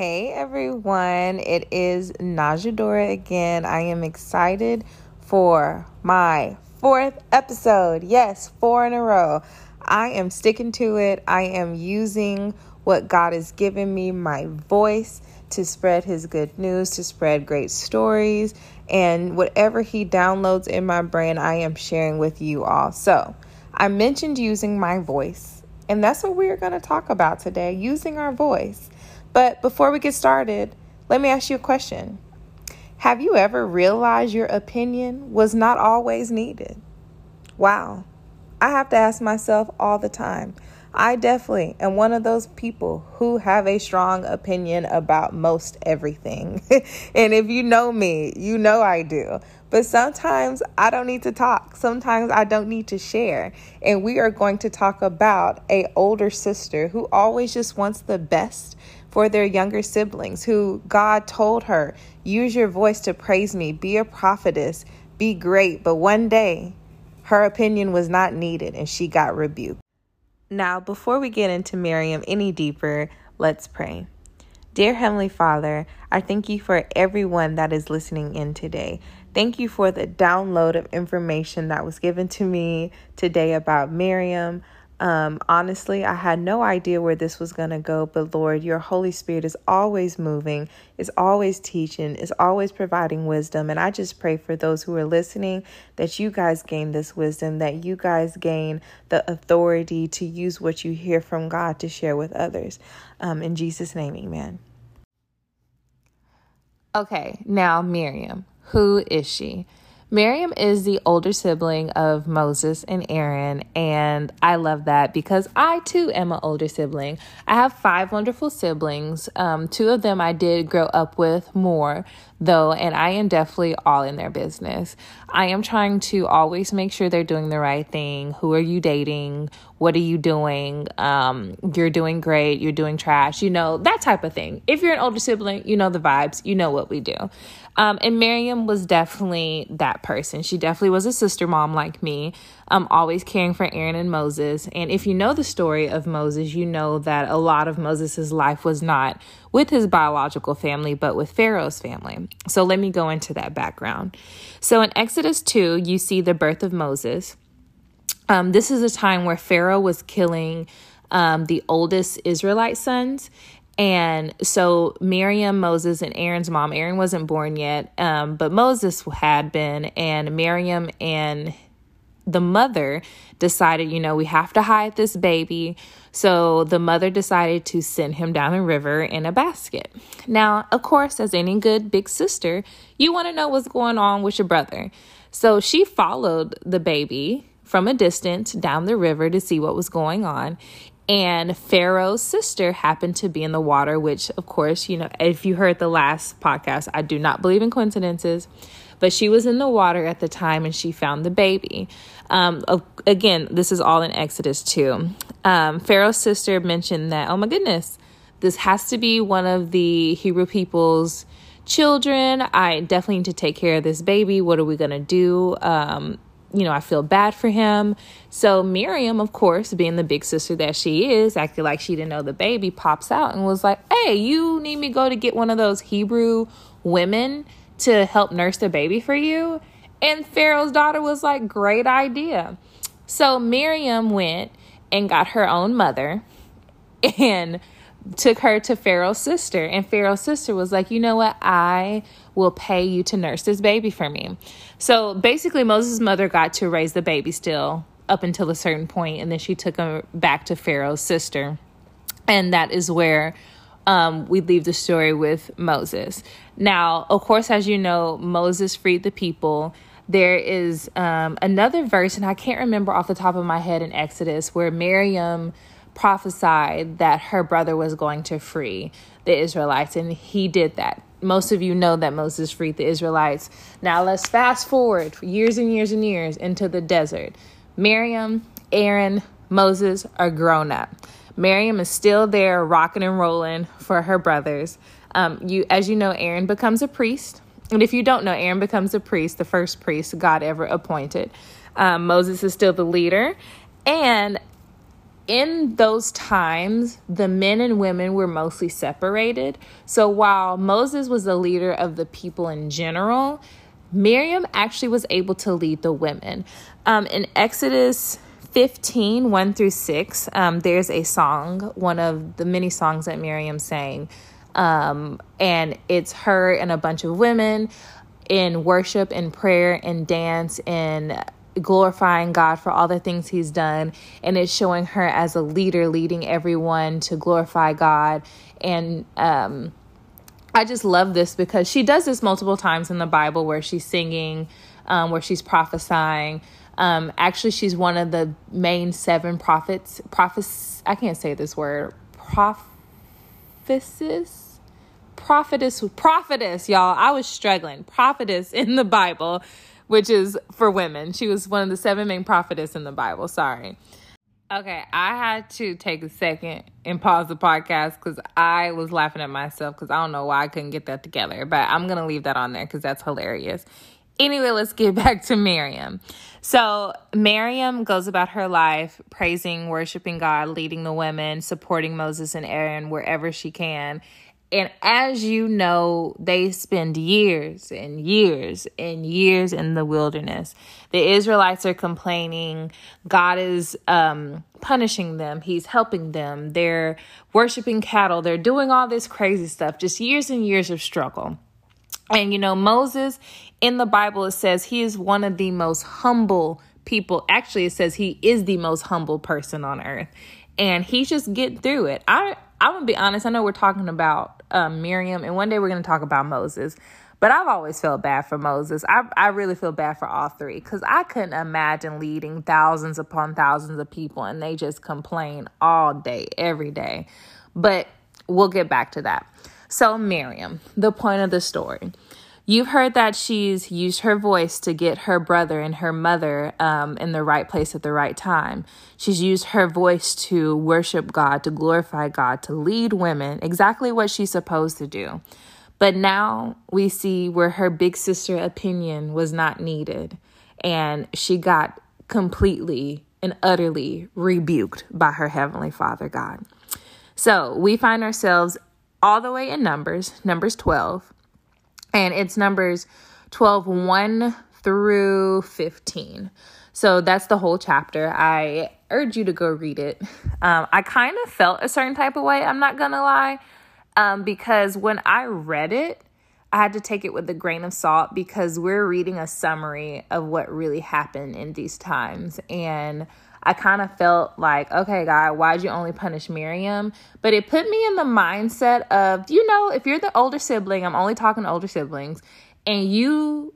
Hey everyone, it is Najadora again. I am excited for my fourth episode. Yes, four in a row. I am sticking to it. I am using what God has given me, my voice, to spread His good news, to spread great stories, and whatever He downloads in my brain, I am sharing with you all. So, I mentioned using my voice, and that's what we are going to talk about today using our voice. But before we get started, let me ask you a question. Have you ever realized your opinion was not always needed? Wow. I have to ask myself all the time. I definitely am one of those people who have a strong opinion about most everything. and if you know me, you know I do. But sometimes I don't need to talk. Sometimes I don't need to share. And we are going to talk about a older sister who always just wants the best for their younger siblings who God told her, use your voice to praise me, be a prophetess, be great. But one day, her opinion was not needed and she got rebuked. Now, before we get into Miriam any deeper, let's pray. Dear Heavenly Father, I thank you for everyone that is listening in today. Thank you for the download of information that was given to me today about Miriam. Um, honestly, I had no idea where this was going to go, but Lord, your Holy Spirit is always moving, is always teaching, is always providing wisdom. And I just pray for those who are listening that you guys gain this wisdom, that you guys gain the authority to use what you hear from God to share with others. Um, in Jesus' name, amen. Okay, now Miriam. Who is she? Miriam is the older sibling of Moses and Aaron, and I love that because I too am an older sibling. I have five wonderful siblings. Um, two of them I did grow up with more, though, and I am definitely all in their business. I am trying to always make sure they're doing the right thing. Who are you dating? What are you doing? Um, you're doing great. You're doing trash. You know, that type of thing. If you're an older sibling, you know the vibes. You know what we do. Um, and Miriam was definitely that person. She definitely was a sister mom like me, um, always caring for Aaron and Moses. And if you know the story of Moses, you know that a lot of Moses' life was not with his biological family, but with Pharaoh's family. So let me go into that background. So in Exodus 2, you see the birth of Moses. Um, this is a time where Pharaoh was killing um, the oldest Israelite sons and so Miriam, Moses, and Aaron's mom, Aaron wasn't born yet, um, but Moses had been, and Miriam and the mother decided, you know, we have to hide this baby. So the mother decided to send him down the river in a basket. Now, of course, as any good big sister, you want to know what's going on with your brother. So she followed the baby from a distance down the river to see what was going on and Pharaoh's sister happened to be in the water, which, of course, you know, if you heard the last podcast, I do not believe in coincidences, but she was in the water at the time and she found the baby. Um, again, this is all in Exodus 2. Um, Pharaoh's sister mentioned that, oh my goodness, this has to be one of the Hebrew people's children. I definitely need to take care of this baby. What are we going to do? Um, you know, I feel bad for him. So Miriam, of course, being the big sister that she is, acting like she didn't know the baby, pops out and was like, Hey, you need me go to get one of those Hebrew women to help nurse the baby for you? And Pharaoh's daughter was like, Great idea. So Miriam went and got her own mother and took her to Pharaoh's sister. And Pharaoh's sister was like, You know what? I will pay you to nurse this baby for me. So basically, Moses' mother got to raise the baby still up until a certain point, and then she took him back to Pharaoh's sister. And that is where um, we leave the story with Moses. Now, of course, as you know, Moses freed the people. There is um, another verse, and I can't remember off the top of my head in Exodus, where Miriam prophesied that her brother was going to free the Israelites, and he did that. Most of you know that Moses freed the Israelites. Now let's fast forward years and years and years into the desert. Miriam, Aaron, Moses are grown up. Miriam is still there, rocking and rolling for her brothers. Um, you, as you know, Aaron becomes a priest, and if you don't know, Aaron becomes a priest, the first priest God ever appointed. Um, Moses is still the leader, and in those times, the men and women were mostly separated. So while Moses was the leader of the people in general, Miriam actually was able to lead the women. Um, in Exodus 15, 1 through 6, um, there's a song, one of the many songs that Miriam sang. Um, and it's her and a bunch of women in worship and prayer and dance and glorifying God for all the things He's done. And it's showing her as a leader, leading everyone to glorify God. And um, I just love this because she does this multiple times in the Bible where she's singing, um, where she's prophesying. Um, actually, she's one of the main seven prophets. Prophets, I can't say this word. Prophecies prophetess prophetess y'all i was struggling prophetess in the bible which is for women. She was one of the seven main prophetess in the Bible. Sorry. Okay, I had to take a second and pause the podcast because I was laughing at myself because I don't know why I couldn't get that together. But I'm going to leave that on there because that's hilarious. Anyway, let's get back to Miriam. So, Miriam goes about her life praising, worshiping God, leading the women, supporting Moses and Aaron wherever she can. And as you know, they spend years and years and years in the wilderness. The Israelites are complaining. God is um, punishing them. He's helping them. They're worshiping cattle. They're doing all this crazy stuff. Just years and years of struggle. And you know, Moses in the Bible, it says he is one of the most humble people. Actually, it says he is the most humble person on earth. And he's just getting through it. I I'm gonna be honest. I know we're talking about um, Miriam, and one day we're gonna talk about Moses. But I've always felt bad for Moses. I I really feel bad for all three because I couldn't imagine leading thousands upon thousands of people and they just complain all day, every day. But we'll get back to that. So Miriam, the point of the story. You've heard that she's used her voice to get her brother and her mother um, in the right place at the right time. She's used her voice to worship God, to glorify God, to lead women, exactly what she's supposed to do. But now we see where her big sister opinion was not needed, and she got completely and utterly rebuked by her Heavenly Father God. So we find ourselves all the way in Numbers, Numbers 12 and it's numbers 12 1 through 15 so that's the whole chapter. I urge you to go read it. Um, i kind of felt a certain type of way i'm not gonna lie um, because when i read it i had to take it with a grain of salt because we're reading a summary of what really happened in these times. And I kind of felt like, okay, God, why'd you only punish Miriam? But it put me in the mindset of, you know, if you're the older sibling, I'm only talking older siblings, and you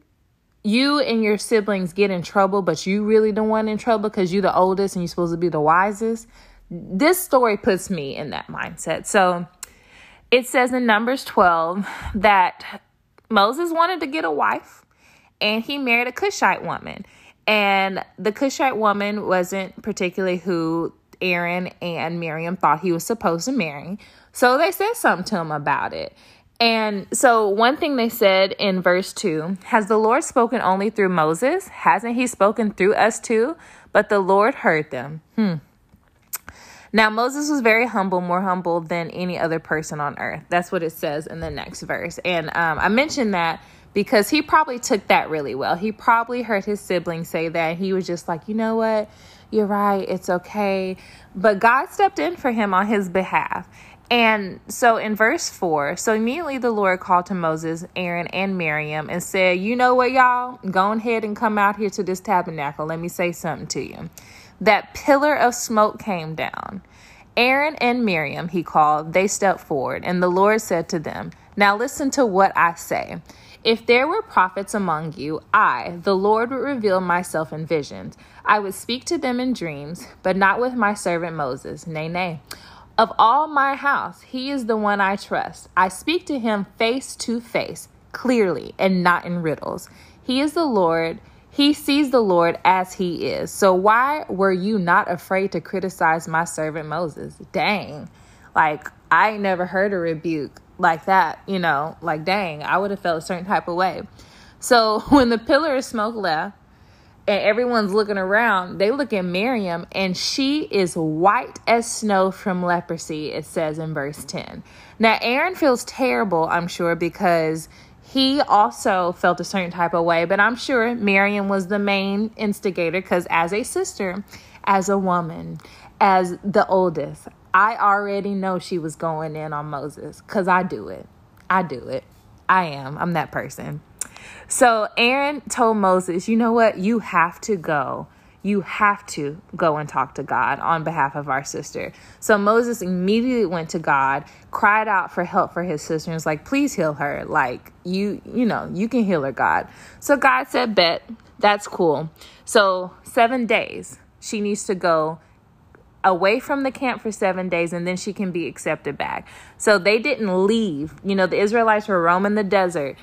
you and your siblings get in trouble, but you really the one in trouble because you're the oldest and you're supposed to be the wisest. This story puts me in that mindset. So it says in Numbers 12 that Moses wanted to get a wife and he married a Cushite woman. And the Cushite woman wasn't particularly who Aaron and Miriam thought he was supposed to marry. So they said something to him about it. And so, one thing they said in verse 2 Has the Lord spoken only through Moses? Hasn't he spoken through us too? But the Lord heard them. Hmm. Now, Moses was very humble, more humble than any other person on earth. That's what it says in the next verse. And um, I mentioned that because he probably took that really well. He probably heard his siblings say that. He was just like, you know what? You're right. It's okay. But God stepped in for him on his behalf. And so in verse 4, so immediately the Lord called to Moses, Aaron, and Miriam and said, You know what, y'all? Go ahead and come out here to this tabernacle. Let me say something to you. That pillar of smoke came down. Aaron and Miriam, he called, they stepped forward, and the Lord said to them, Now listen to what I say. If there were prophets among you, I, the Lord, would reveal myself in visions. I would speak to them in dreams, but not with my servant Moses. Nay, nay. Of all my house, he is the one I trust. I speak to him face to face, clearly, and not in riddles. He is the Lord. He sees the Lord as he is. So why were you not afraid to criticize my servant Moses? Dang. Like, I never heard a rebuke like that, you know, like dang, I would have felt a certain type of way. So when the pillar of smoke left, and everyone's looking around, they look at Miriam and she is white as snow from leprosy, it says in verse 10. Now, Aaron feels terrible, I'm sure, because he also felt a certain type of way, but I'm sure Miriam was the main instigator because, as a sister, as a woman, as the oldest, I already know she was going in on Moses because I do it. I do it. I am. I'm that person. So Aaron told Moses, you know what? You have to go. You have to go and talk to God on behalf of our sister. So Moses immediately went to God, cried out for help for his sister, and was like, please heal her. Like, you, you know, you can heal her, God. So God said, bet, that's cool. So seven days, she needs to go away from the camp for seven days and then she can be accepted back. So they didn't leave. You know, the Israelites were roaming the desert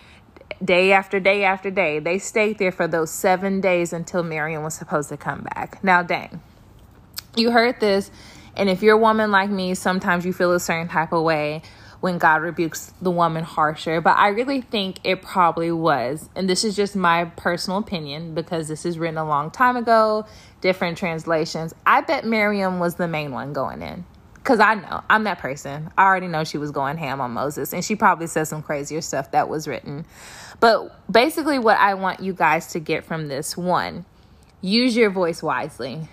day after day after day. They stayed there for those seven days until Miriam was supposed to come back. Now, dang, you heard this, and if you're a woman like me, sometimes you feel a certain type of way when God rebukes the woman harsher. But I really think it probably was, and this is just my personal opinion because this is written a long time ago, different translations. I bet Miriam was the main one going in. Because I know, I'm that person. I already know she was going ham on Moses, and she probably said some crazier stuff that was written. But basically, what I want you guys to get from this one, use your voice wisely.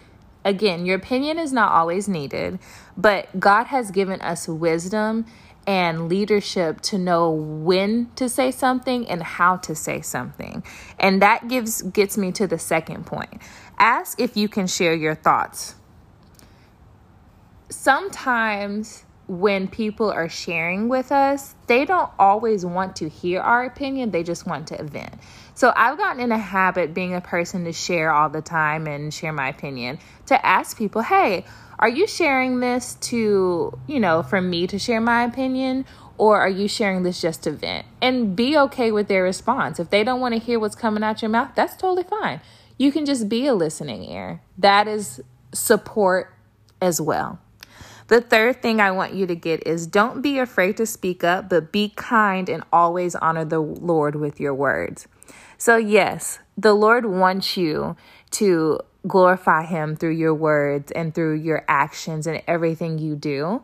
Again, your opinion is not always needed, but God has given us wisdom and leadership to know when to say something and how to say something. And that gives gets me to the second point. Ask if you can share your thoughts sometimes when people are sharing with us, they don't always want to hear our opinion, they just want to vent. So I've gotten in a habit being a person to share all the time and share my opinion to ask people, hey, are you sharing this to, you know, for me to share my opinion? Or are you sharing this just to vent? And be okay with their response. If they don't want to hear what's coming out your mouth, that's totally fine. You can just be a listening ear. That is support as well. The third thing I want you to get is don't be afraid to speak up, but be kind and always honor the Lord with your words. So, yes, the Lord wants you to glorify Him through your words and through your actions and everything you do.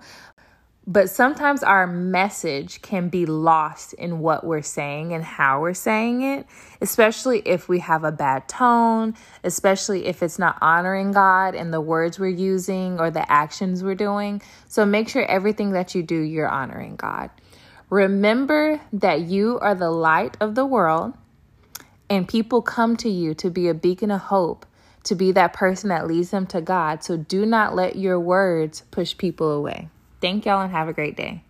But sometimes our message can be lost in what we're saying and how we're saying it, especially if we have a bad tone, especially if it's not honoring God and the words we're using or the actions we're doing. So make sure everything that you do, you're honoring God. Remember that you are the light of the world, and people come to you to be a beacon of hope, to be that person that leads them to God. So do not let your words push people away. Thank y'all and have a great day.